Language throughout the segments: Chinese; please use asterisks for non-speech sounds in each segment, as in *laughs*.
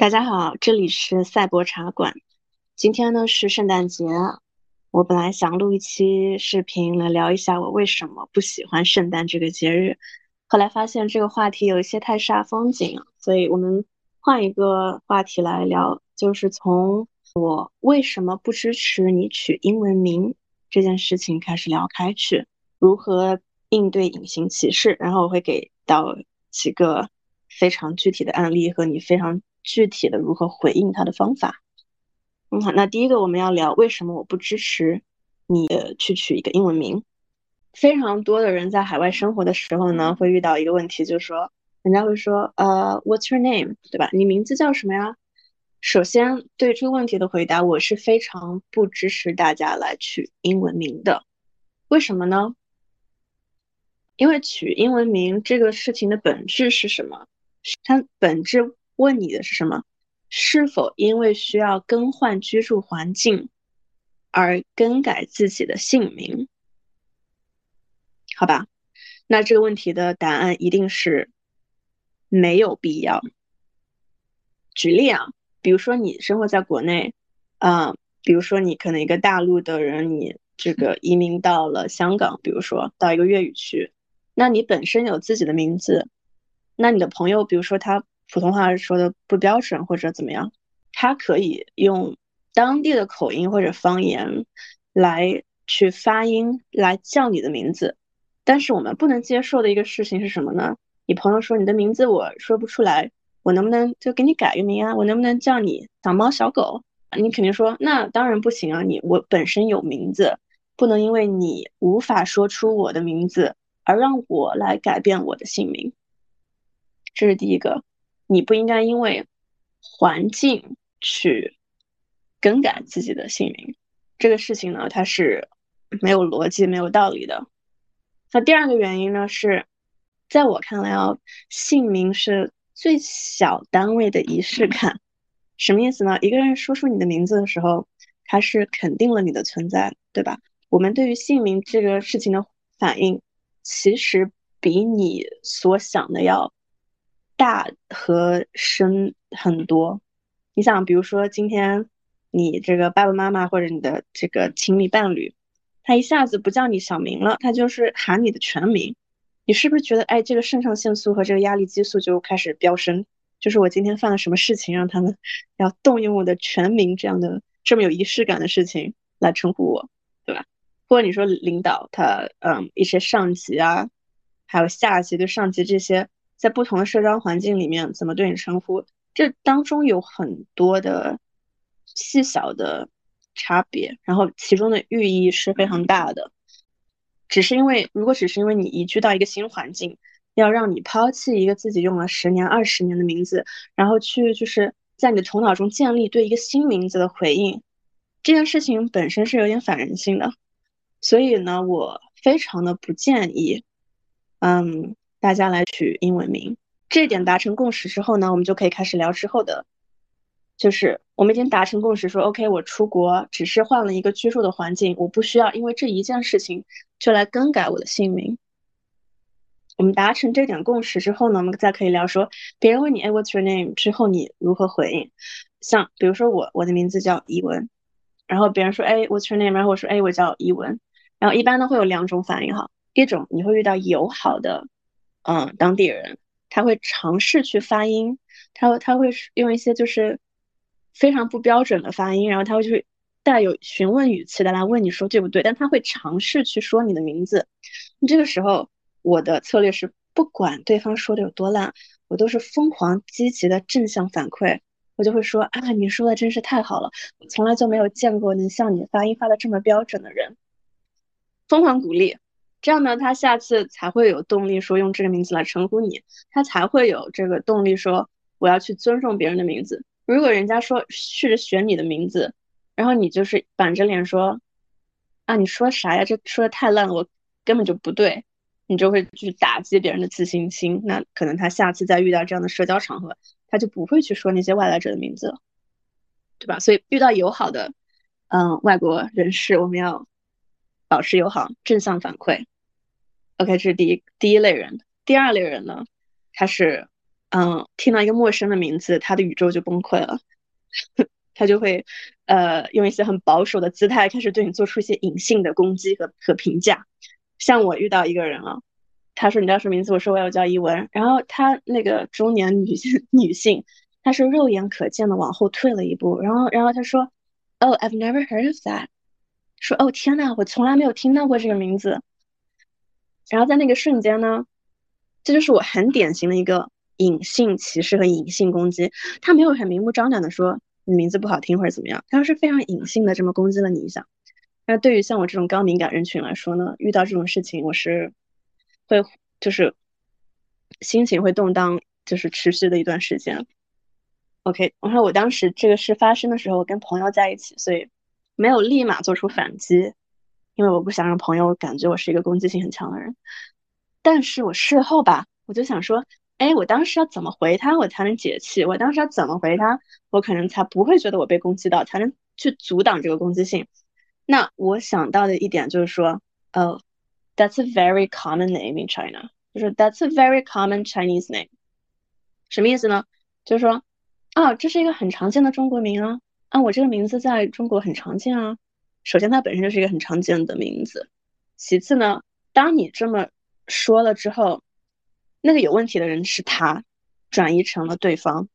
大家好，这里是赛博茶馆。今天呢是圣诞节，我本来想录一期视频来聊一下我为什么不喜欢圣诞这个节日，后来发现这个话题有一些太煞风景，所以我们换一个话题来聊，就是从我为什么不支持你取英文名这件事情开始聊开去，如何应对隐形歧视，然后我会给到几个非常具体的案例和你非常。具体的如何回应他的方法，嗯好，那第一个我们要聊为什么我不支持你去取一个英文名。非常多的人在海外生活的时候呢，会遇到一个问题，就是说，人家会说，呃，What's your name？对吧？你名字叫什么呀？首先，对这个问题的回答，我是非常不支持大家来取英文名的。为什么呢？因为取英文名这个事情的本质是什么？它本质。问你的是什么？是否因为需要更换居住环境而更改自己的姓名？好吧，那这个问题的答案一定是没有必要。举例啊，比如说你生活在国内，啊，比如说你可能一个大陆的人，你这个移民到了香港，比如说到一个粤语区，那你本身有自己的名字，那你的朋友，比如说他。普通话说的不标准或者怎么样，他可以用当地的口音或者方言来去发音来叫你的名字，但是我们不能接受的一个事情是什么呢？你朋友说你的名字我说不出来，我能不能就给你改个名啊？我能不能叫你小猫小狗？你肯定说那当然不行啊！你我本身有名字，不能因为你无法说出我的名字而让我来改变我的姓名，这是第一个。你不应该因为环境去更改自己的姓名，这个事情呢，它是没有逻辑、没有道理的。那第二个原因呢，是在我看来啊，姓名是最小单位的仪式感。什么意思呢？一个人说出你的名字的时候，他是肯定了你的存在，对吧？我们对于姓名这个事情的反应，其实比你所想的要。大和深很多，你想，比如说今天你这个爸爸妈妈或者你的这个亲密伴侣，他一下子不叫你小名了，他就是喊你的全名，你是不是觉得，哎，这个肾上腺素和这个压力激素就开始飙升？就是我今天犯了什么事情，让他们要动用我的全名这样的这么有仪式感的事情来称呼我，对吧？或者你说领导他，嗯，一些上级啊，还有下级对上级这些。在不同的社交环境里面，怎么对你称呼，这当中有很多的细小的差别，然后其中的寓意是非常大的。只是因为，如果只是因为你移居到一个新环境，要让你抛弃一个自己用了十年、二十年的名字，然后去就是在你的头脑中建立对一个新名字的回应，这件事情本身是有点反人性的。所以呢，我非常的不建议，嗯。大家来取英文名，这点达成共识之后呢，我们就可以开始聊之后的。就是我们已经达成共识，说 OK，我出国只是换了一个居住的环境，我不需要因为这一件事情就来更改我的姓名。我们达成这点共识之后呢，我们再可以聊说，别人问你哎，What's your name？之后你如何回应？像比如说我我的名字叫伊文，然后别人说哎，What's your name？然后我说哎，我叫伊文。然后一般呢会有两种反应哈，一种你会遇到友好的。嗯，当地人他会尝试去发音，他他会用一些就是非常不标准的发音，然后他会去带有询问语气的来问你说对不对，但他会尝试去说你的名字。这个时候，我的策略是不管对方说的有多烂，我都是疯狂积极的正向反馈，我就会说啊，你说的真是太好了，我从来就没有见过能像你发音发的这么标准的人，疯狂鼓励。这样呢，他下次才会有动力说用这个名字来称呼你，他才会有这个动力说我要去尊重别人的名字。如果人家说试着选你的名字，然后你就是板着脸说啊，你说啥呀？这说的太烂了，我根本就不对，你就会去打击别人的自信心。那可能他下次再遇到这样的社交场合，他就不会去说那些外来者的名字了，对吧？所以遇到友好的嗯外国人士，我们要保持友好，正向反馈。OK，这是第一第一类人。第二类人呢，他是嗯，听到一个陌生的名字，他的宇宙就崩溃了，*laughs* 他就会呃用一些很保守的姿态开始对你做出一些隐性的攻击和和评价。像我遇到一个人啊，他说你叫什么名字？我说我要叫伊文，然后他那个中年女性 *laughs* 女性，她是肉眼可见的往后退了一步，然后然后他说，Oh I've never heard of that，说哦天呐，我从来没有听到过这个名字。然后在那个瞬间呢，这就是我很典型的一个隐性歧视和隐性攻击。他没有很明目张胆的说你名字不好听或者怎么样，他是非常隐性的这么攻击了你一下。那对于像我这种高敏感人群来说呢，遇到这种事情，我是会就是心情会动荡，就是持续的一段时间。OK，然后我当时这个事发生的时候，我跟朋友在一起，所以没有立马做出反击。因为我不想让朋友感觉我是一个攻击性很强的人，但是我事后吧，我就想说，哎，我当时要怎么回他，我才能解气？我当时要怎么回他，我可能才不会觉得我被攻击到，才能去阻挡这个攻击性。那我想到的一点就是说，呃，That's a very common name in China，就是 That's a very common Chinese name，什么意思呢？就是说，啊，这是一个很常见的中国名啊，啊，我这个名字在中国很常见啊。首先，它本身就是一个很常见的名字。其次呢，当你这么说了之后，那个有问题的人是他，转移成了对方，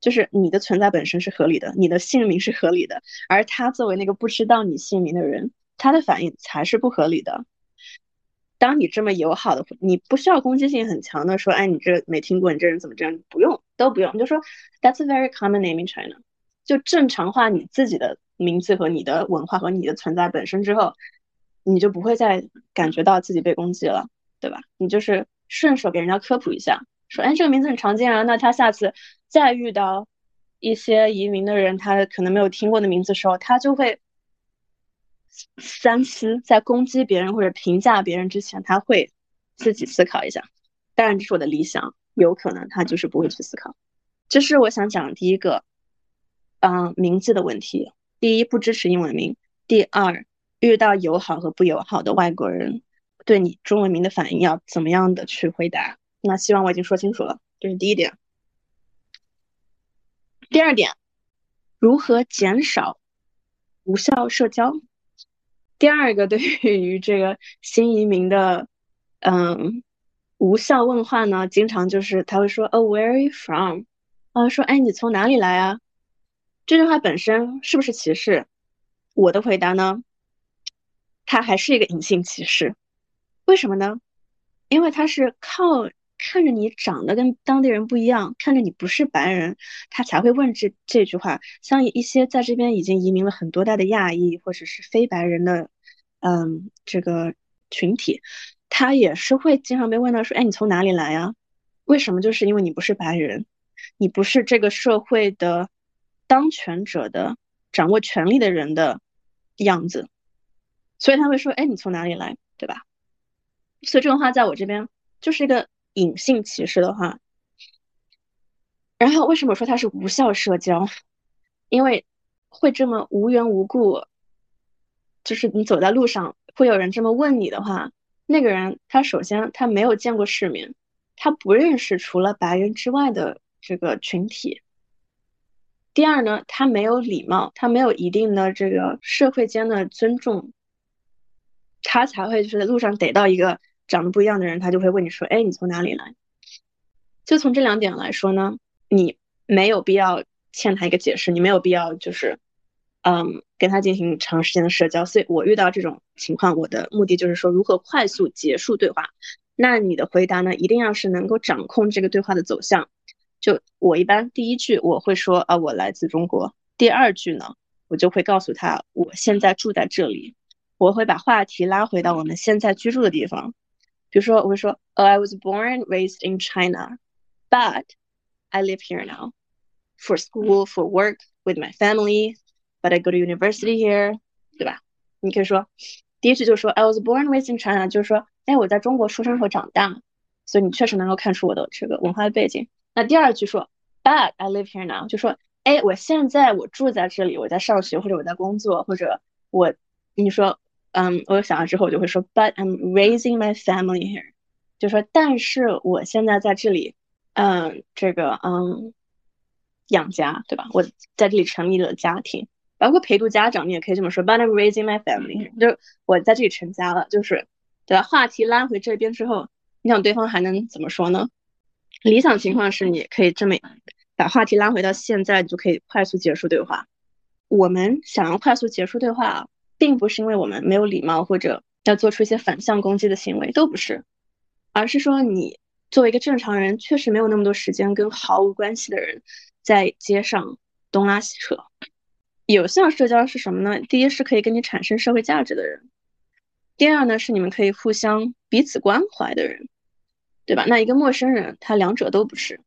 就是你的存在本身是合理的，你的姓名是合理的，而他作为那个不知道你姓名的人，他的反应才是不合理的。当你这么友好的，你不需要攻击性很强的说，哎，你这没听过，你这人怎么这样？不用，都不用，你就说 That's a very common name in China，就正常化你自己的。名字和你的文化和你的存在本身之后，你就不会再感觉到自己被攻击了，对吧？你就是顺手给人家科普一下，说，哎，这个名字很常见啊，那他下次再遇到一些移民的人，他可能没有听过的名字的时候，他就会三思，在攻击别人或者评价别人之前，他会自己思考一下。当然，这是我的理想，有可能他就是不会去思考。这是我想讲的第一个，嗯，名字的问题。第一，不支持英文名；第二，遇到友好和不友好的外国人，对你中文名的反应要怎么样的去回答？那希望我已经说清楚了，这是第一点。第二点，如何减少无效社交？第二个，对于这个新移民的，嗯，无效问话呢，经常就是他会说，Oh, where are you from？啊，说，哎，你从哪里来啊？这句话本身是不是歧视？我的回答呢，它还是一个隐性歧视。为什么呢？因为他是靠看着你长得跟当地人不一样，看着你不是白人，他才会问这这句话。像一些在这边已经移民了很多代的亚裔或者是非白人的，嗯，这个群体，他也是会经常被问到说：“哎，你从哪里来呀？”为什么？就是因为你不是白人，你不是这个社会的。当权者的掌握权力的人的样子，所以他会说：“哎，你从哪里来，对吧？”所以这种话在我这边就是一个隐性歧视的话。然后为什么说它是无效社交？因为会这么无缘无故，就是你走在路上会有人这么问你的话，那个人他首先他没有见过世面，他不认识除了白人之外的这个群体。第二呢，他没有礼貌，他没有一定的这个社会间的尊重，他才会就是在路上逮到一个长得不一样的人，他就会问你说：“哎，你从哪里来？”就从这两点来说呢，你没有必要欠他一个解释，你没有必要就是，嗯，跟他进行长时间的社交。所以我遇到这种情况，我的目的就是说如何快速结束对话。那你的回答呢，一定要是能够掌控这个对话的走向。就我一般第一句我会说啊，我来自中国。第二句呢，我就会告诉他我现在住在这里。我会把话题拉回到我们现在居住的地方。比如说，我会说，Oh, I was born raised in China, but I live here now for school, for work, with my family. But I go to university here，对吧？你可以说，第一句就说 I was born raised in China，就是说，哎，我在中国出生和长大，所以你确实能够看出我的这个文化背景。 那第二句说，But I live here now，就说，哎，我现在我住在这里，我在上学或者我在工作，或者我，你说，嗯，我想了之后我就会说，But I'm raising my family here，就说，但是我现在在这里嗯，这个嗯，养家，对吧？我在这里成立了家庭，包括陪读家长，你也可以这么说。But I'm raising my family，就是我在这里成家了，就是对吧？话题拉回这边之后，你想对方还能怎么说呢？理想情况是你可以这么把话题拉回到现在，你就可以快速结束对话。我们想要快速结束对话，并不是因为我们没有礼貌或者要做出一些反向攻击的行为，都不是，而是说你。作为一个正常人，确实没有那么多时间跟毫无关系的人在街上东拉西扯。有效社交是什么呢？第一是可以跟你产生社会价值的人，第二呢是你们可以互相彼此关怀的人，对吧？那一个陌生人，他两者都不是，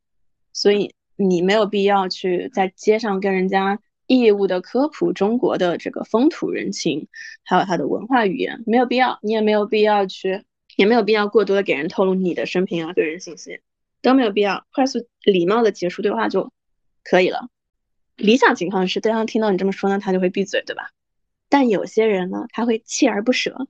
所以你没有必要去在街上跟人家义务的科普中国的这个风土人情，还有它的文化语言，没有必要，你也没有必要去。也没有必要过多的给人透露你的生平啊、个人信息，都没有必要，快速礼貌的结束对话就可以了。理想情况是对方听到你这么说呢，他就会闭嘴，对吧？但有些人呢，他会锲而不舍，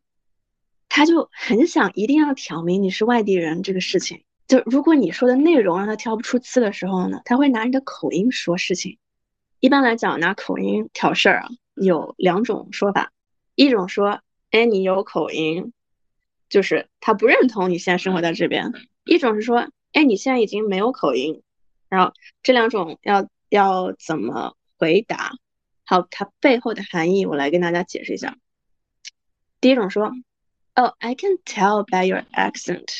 他就很想一定要挑明你是外地人这个事情。就如果你说的内容让他挑不出刺的时候呢，他会拿你的口音说事情。一般来讲，拿口音挑事儿啊，有两种说法，一种说，哎，你有口音。就是他不认同你现在生活在这边，一种是说，哎，你现在已经没有口音，然后这两种要要怎么回答？好，它背后的含义我来跟大家解释一下。第一种说，哦，I can tell by your accent，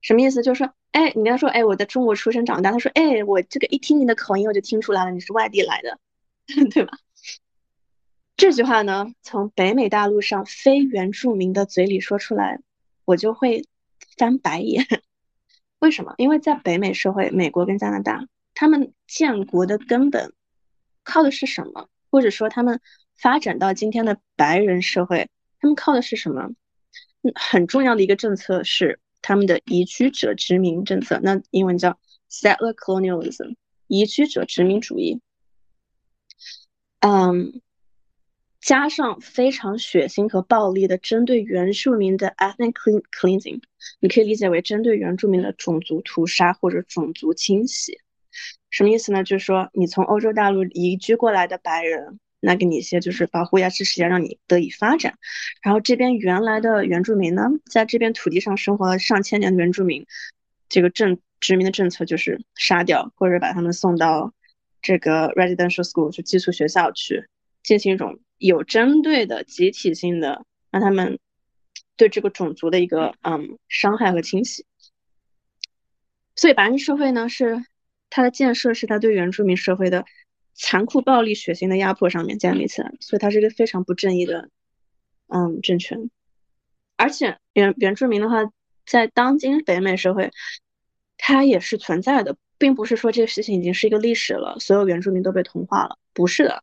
什么意思？就是说，哎，你跟他说，哎，我在中国出生长大，他说，哎，我这个一听你的口音，我就听出来了，你是外地来的，*laughs* 对吧？这句话呢，从北美大陆上非原住民的嘴里说出来，我就会翻白眼。*laughs* 为什么？因为在北美社会，美国跟加拿大，他们建国的根本靠的是什么？或者说，他们发展到今天的白人社会，他们靠的是什么？很重要的一个政策是他们的移居者殖民政策，那英文叫 settler colonialism，移居者殖民主义。嗯。加上非常血腥和暴力的针对原住民的 ethnic cleansing，你可以理解为针对原住民的种族屠杀或者种族清洗。什么意思呢？就是说你从欧洲大陆移居过来的白人，那给你一些就是保护呀、支持呀，让你得以发展。然后这边原来的原住民呢，在这边土地上生活了上千年的原住民，这个政殖民的政策就是杀掉或者把他们送到这个 residential school 就寄宿学校去进行一种。有针对的集体性的让他们对这个种族的一个嗯伤害和清洗，所以白人社会呢是它的建设是它对原住民社会的残酷暴力血腥的压迫上面建立起来，所以它是一个非常不正义的嗯政权，而且原原住民的话在当今北美社会它也是存在的，并不是说这个事情已经是一个历史了，所有原住民都被同化了，不是的，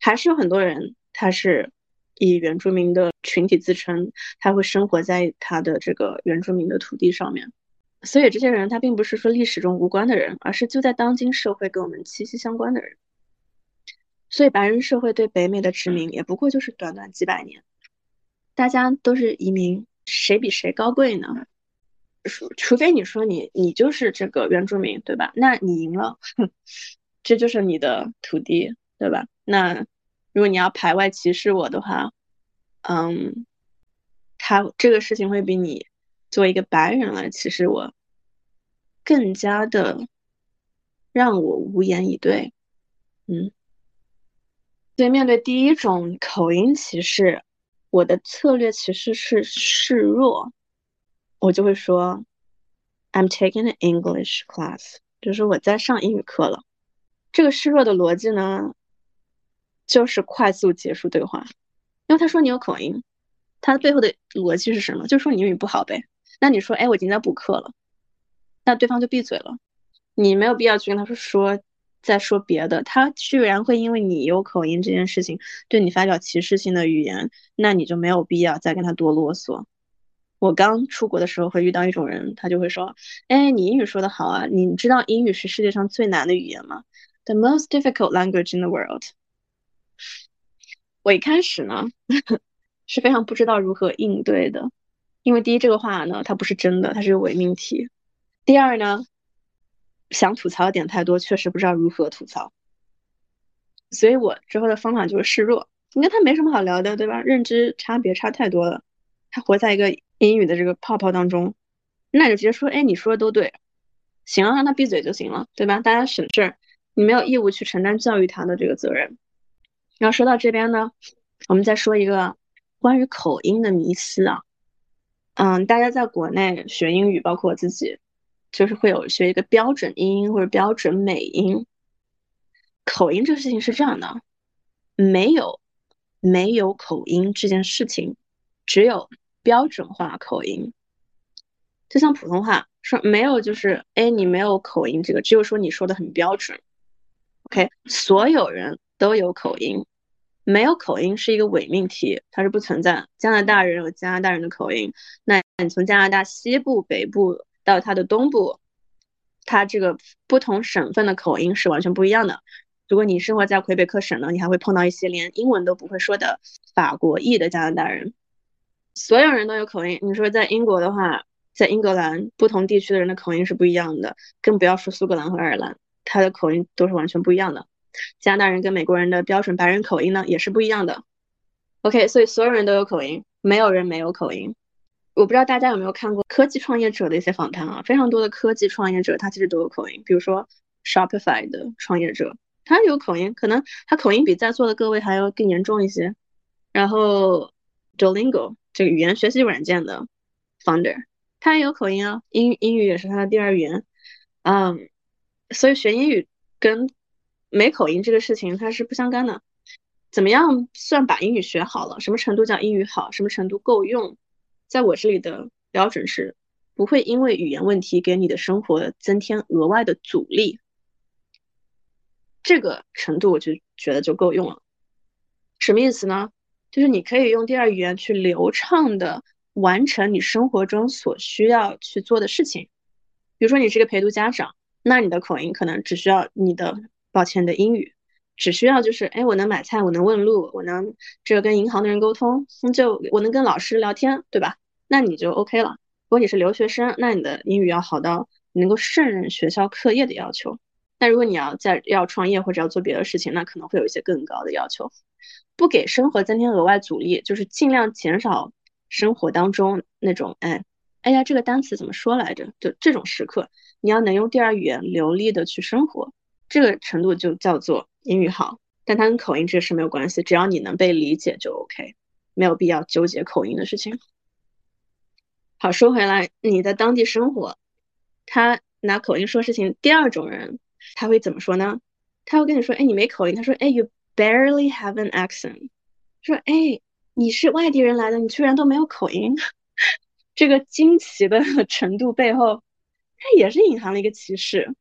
还是有很多人。他是以原住民的群体自称，他会生活在他的这个原住民的土地上面，所以这些人他并不是说历史中无关的人，而是就在当今社会跟我们息息相关的人。所以白人社会对北美的殖民也不过就是短短几百年，大家都是移民，谁比谁高贵呢？除除非你说你你就是这个原住民，对吧？那你赢了，*laughs* 这就是你的土地，对吧？那。如果你要排外歧视我的话，嗯，他这个事情会比你作为一个白人来歧视我更加的让我无言以对，嗯。所以面对第一种口音歧视，我的策略其实是示弱，我就会说，I'm taking an English class，就是我在上英语课了。这个示弱的逻辑呢？就是快速结束对话，因为他说你有口音，他背后的逻辑是什么？就说你英语不好呗。那你说，哎，我已经在补课了，那对方就闭嘴了。你没有必要去跟他说说再说别的。他居然会因为你有口音这件事情对你发表歧视性的语言，那你就没有必要再跟他多啰嗦。我刚出国的时候会遇到一种人，他就会说，哎，你英语说的好啊，你知道英语是世界上最难的语言吗？The most difficult language in the world。我一开始呢 *laughs* 是非常不知道如何应对的，因为第一这个话呢它不是真的，它是个伪命题。第二呢，想吐槽的点太多，确实不知道如何吐槽。所以我之后的方法就是示弱。你跟他没什么好聊的，对吧？认知差别差太多了，他活在一个英语的这个泡泡当中，那就直接说，哎，你说的都对，行啊，让他闭嘴就行了，对吧？大家省事儿，你没有义务去承担教育他的这个责任。然后说到这边呢，我们再说一个关于口音的迷思啊，嗯，大家在国内学英语，包括我自己，就是会有学一个标准音或者标准美音。口音这个事情是这样的，没有没有口音这件事情，只有标准化口音。就像普通话说没有，就是哎你没有口音，这个只有说你说的很标准。OK，所有人都有口音，没有口音是一个伪命题，它是不存在。加拿大人有加拿大人的口音，那你从加拿大西部、北部到它的东部，它这个不同省份的口音是完全不一样的。如果你生活在魁北克省呢，你还会碰到一些连英文都不会说的法国裔的加拿大人。所有人都有口音。你说在英国的话，在英格兰不同地区的人的口音是不一样的，更不要说苏格兰和爱尔兰，他的口音都是完全不一样的。加拿大人跟美国人的标准白人口音呢也是不一样的。OK，所以所有人都有口音，没有人没有口音。我不知道大家有没有看过科技创业者的一些访谈啊，非常多的科技创业者他其实都有口音，比如说 Shopify 的创业者。他有口音，可能他口音比在座的各位还要更严重一些。然后，Duolingo 这个语言学习软件的 founder，他也有口音啊，英英语也是他的第二语言。嗯，所以学英语跟没口音这个事情它是不相干的。怎么样算把英语学好了？什么程度叫英语好？什么程度够用？在我这里的标准是，不会因为语言问题给你的生活增添额外的阻力。这个程度我就觉得就够用了，什么意思呢？就是你可以用第二语言去流畅的完成你生活中所需要去做的事情。比如说你是一个陪读家长，那你的口音可能只需要你的，抱歉的英语，只需要就是，哎，我能买菜，我能问路，我能这个跟银行的人沟通，就我能跟老师聊天，对吧？那你就 OK 了。如果你是留学生，那你的英语要好到能够胜任学校课业的要求。那如果你要在要创业或者要做别的事情，那可能会有一些更高的要求。不给生活增添额外阻力，就是尽量减少生活当中那种哎哎呀这个单词怎么说来着？就这种时刻，你要能用第二语言流利的去生活，这个程度就叫做英语好。但它跟口音这事没有关系，只要你能被理解就 OK，没有必要纠结口音的事情。好，说回来，你在当地生活，他拿口音说事情，第二种人。他会怎么说呢？他会跟你说：“哎，你没口音。”他说：“哎，you barely have an accent。”说：“哎，你是外地人来的，你居然都没有口音。” *laughs* 这个惊奇的程度背后，它也是隐含了一个歧视。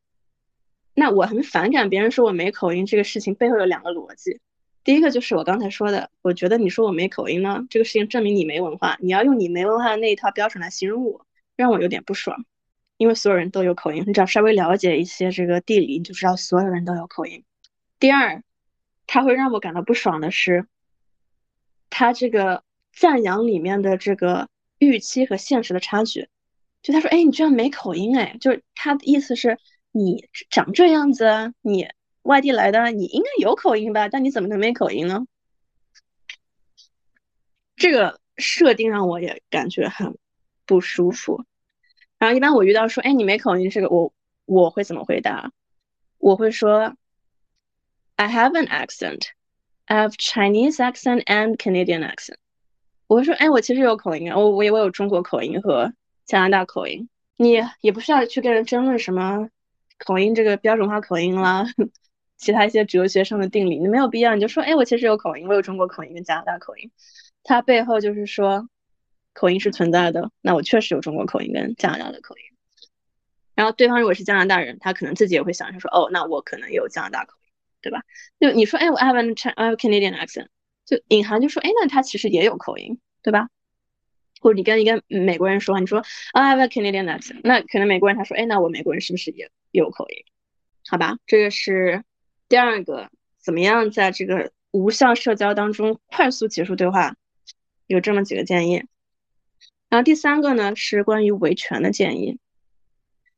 那我很反感别人说我没口音这个事情背后有两个逻辑。第一个就是我刚才说的，我觉得你说我没口音呢，这个事情证明你没文化。你要用你没文化的那一套标准来形容我，让我有点不爽。因为所有人都有口音，你只要稍微了解一些这个地理，你就知道所有人都有口音。第二，他会让我感到不爽的是，他这个赞扬里面的这个预期和现实的差距。就他说：“哎，你居然没口音，哎，就是他的意思是你长这样子，你外地来的，你应该有口音吧？但你怎么能没口音呢？”这个设定让我也感觉很不舒服。然后一般我遇到说，哎，你没口音，这个我我会怎么回答？我会说，I have an accent, I have Chinese accent and Canadian accent。我会说，哎，我其实有口音啊，我我也我有中国口音和加拿大口音。你也不需要去跟人争论什么口音这个标准化口音啦，其他一些哲学上的定理，你没有必要，你就说，哎，我其实有口音，我有中国口音跟加拿大口音。它背后就是说。口音是存在的，那我确实有中国口音跟加拿大的口音。然后对方如果是加拿大人，他可能自己也会想一说，哦，那我可能有加拿大口音，对吧？就你说，哎，我 have a Canadian accent，就隐含就说，哎，那他其实也有口音，对吧？或者你跟一个美国人说话，你说 I have a Canadian accent，那可能美国人他说，哎，那我美国人是不是也有口音？好吧，这个是第二个，怎么样在这个无效社交当中快速结束对话？有这么几个建议。然后第三个呢是关于维权的建议，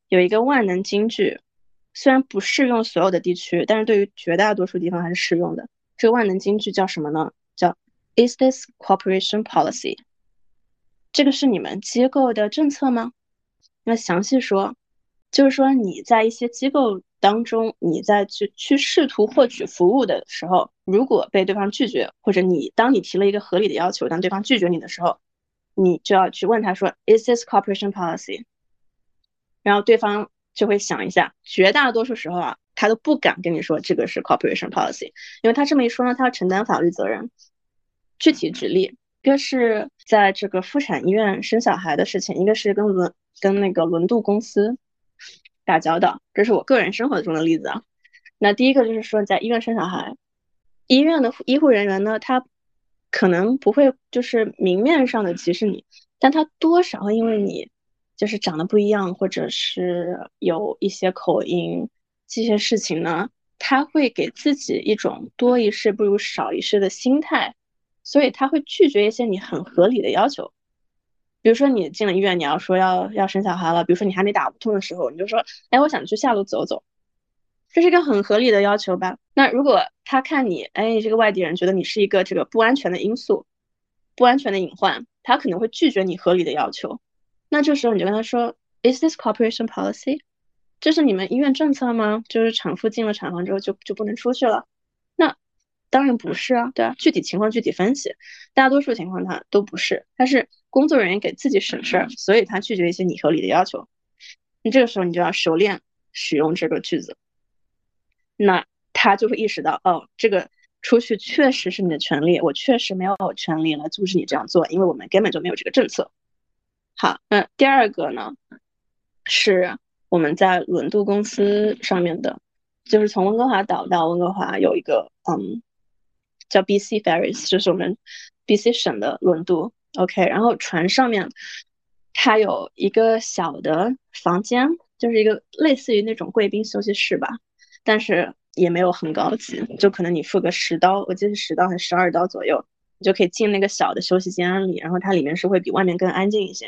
有一个万能金句，虽然不适用所有的地区，但是对于绝大多数地方还是适用的。这个万能金句叫什么呢？叫 Is this cooperation policy？这个是你们机构的政策吗？那详细说，就是说你在一些机构当中，你在去去试图获取服务的时候，如果被对方拒绝，或者你当你提了一个合理的要求，当对方拒绝你的时候，你就要去问他说，Is this cooperation policy？然后对方就会想一下，绝大多数时候啊，他都不敢跟你说这个是 cooperation policy，因为他这么一说呢，他要承担法律责任。具体举例。一个是在这个妇产医院生小孩的事情，一个是跟轮跟那个轮渡公司打交道，这是我个人生活中的例子啊。那第一个就是说在医院生小孩，医院的医护人员呢，他可能不会就是明面上的歧视你，但他多少会因为你就是长得不一样，或者是有一些口音这些事情呢，他会给自己一种多一事不如少一事的心态。所以他会拒绝一些你很合理的要求，比如说你进了医院，你要说要要生小孩了，比如说你还没打不通的时候，你就说，哎，我想去下路走走，这是一个很合理的要求吧？那如果他看你，哎，你这个外地人觉得你是一个这个不安全的因素，不安全的隐患，他可能会拒绝你合理的要求。那这时候你就跟他说，Is this cooperation policy？这是你们医院政策吗？就是产妇进了产房之后就就不能出去了？当然不是啊，对啊，具体情况具体分析，大多数情况他都不是，他是工作人员给自己省事儿，所以他拒绝一些你合理的要求。你这个时候你就要熟练使用这个句子，那他就会意识到，哦，这个出去确实是你的权利，我确实没有权利来阻止你这样做，因为我们根本就没有这个政策。好，那第二个呢，是我们在轮渡公司上面的，就是从温哥华岛到温哥华有一个，嗯。叫 BC Ferries，就是我们 BC 省的轮渡。OK，然后船上面它有一个小的房间，就是一个类似于那种贵宾休息室吧，但是也没有很高级，就可能你付个十刀，我记得是十刀还是十二刀左右，你就可以进那个小的休息间里。然后它里面是会比外面更安静一些，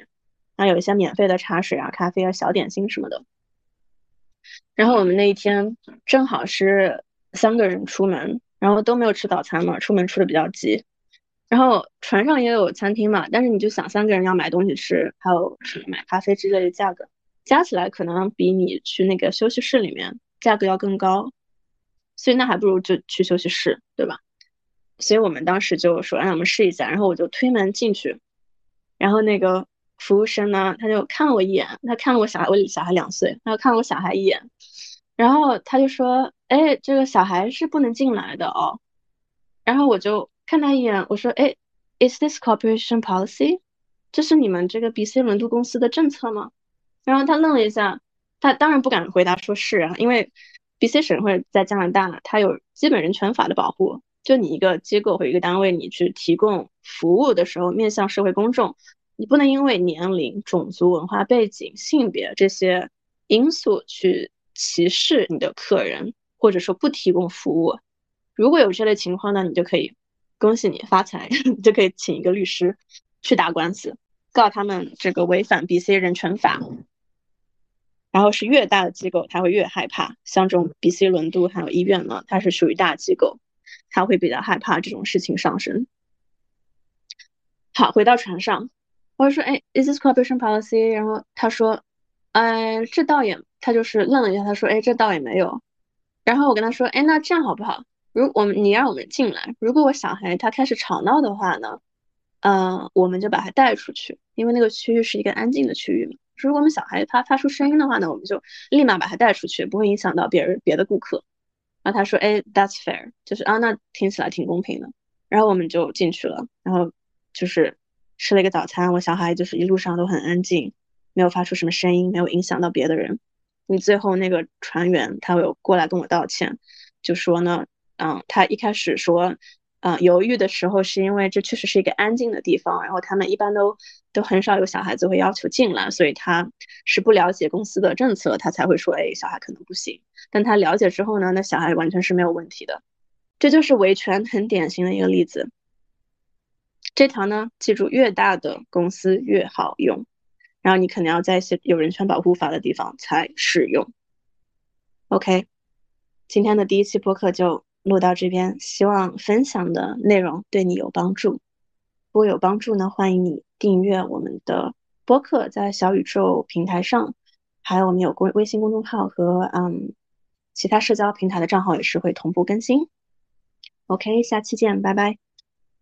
然后有一些免费的茶水啊、咖啡啊、小点心什么的。然后我们那一天正好是三个人出门。然后都没有吃早餐嘛，出门出的比较急。然后船上也有餐厅嘛，但是你就想三个人要买东西吃，还有什么买咖啡之类的价格，加起来可能比你去那个休息室里面价格要更高，所以那还不如就去休息室，对吧？所以我们当时就说让我们试一下，然后我就推门进去，然后那个服务生呢，他就看了我一眼，他看了我小孩，我小孩两岁，他就看了我小孩一眼。然后他就说：“哎，这个小孩是不能进来的哦。”然后我就看他一眼，我说：“哎，Is this cooperation policy？这是你们这个 BC 轮渡公司的政策吗？”然后他愣了一下，他当然不敢回答说是啊，因为 BC 省会在加拿大，它有基本人权法的保护。就你一个机构或一个单位，你去提供服务的时候，面向社会公众，你不能因为年龄、种族、文化背景、性别这些因素去。歧视你的客人，或者说不提供服务，如果有这类情况呢，你就可以恭喜你发财，*laughs* 就可以请一个律师去打官司，告他们这个违反 BC 人权法。然后是越大的机构，他会越害怕。像这种 BC 轮渡还有医院呢，它是属于大机构，他会比较害怕这种事情上升。好，回到船上，我说，哎，Is this cooperation policy？然后他说，嗯，这倒也。他就是愣了一下，他说：“哎，这倒也没有。”然后我跟他说：“哎，那这样好不好？如我们你让我们进来，如果我小孩他开始吵闹的话呢，嗯，我们就把他带出去，因为那个区域是一个安静的区域嘛。如果我们小孩他发出声音的话呢，我们就立马把他带出去，不会影响到别人别的顾客。”然后他说：“哎，That's fair，就是啊，那听起来挺公平的。”然后我们就进去了，然后就是吃了一个早餐，我小孩就是一路上都很安静，没有发出什么声音，没有影响到别的人。你最后那个船员他有过来跟我道歉，就说呢，嗯，他一开始说，嗯，犹豫的时候是因为这确实是一个安静的地方，然后他们一般都都很少有小孩子会要求进来，所以他是不了解公司的政策，他才会说，哎，小孩可能不行。但他了解之后呢，那小孩完全是没有问题的，这就是维权很典型的一个例子。这条呢，记住，越大的公司越好用。然后你肯定要在一些有人权保护法的地方才适用。OK，今天的第一期播客就录到这边，希望分享的内容对你有帮助。如果有帮助呢，欢迎你订阅我们的播客，在小宇宙平台上，还有我们有公微信公众号和嗯其他社交平台的账号也是会同步更新。OK，下期见，拜拜。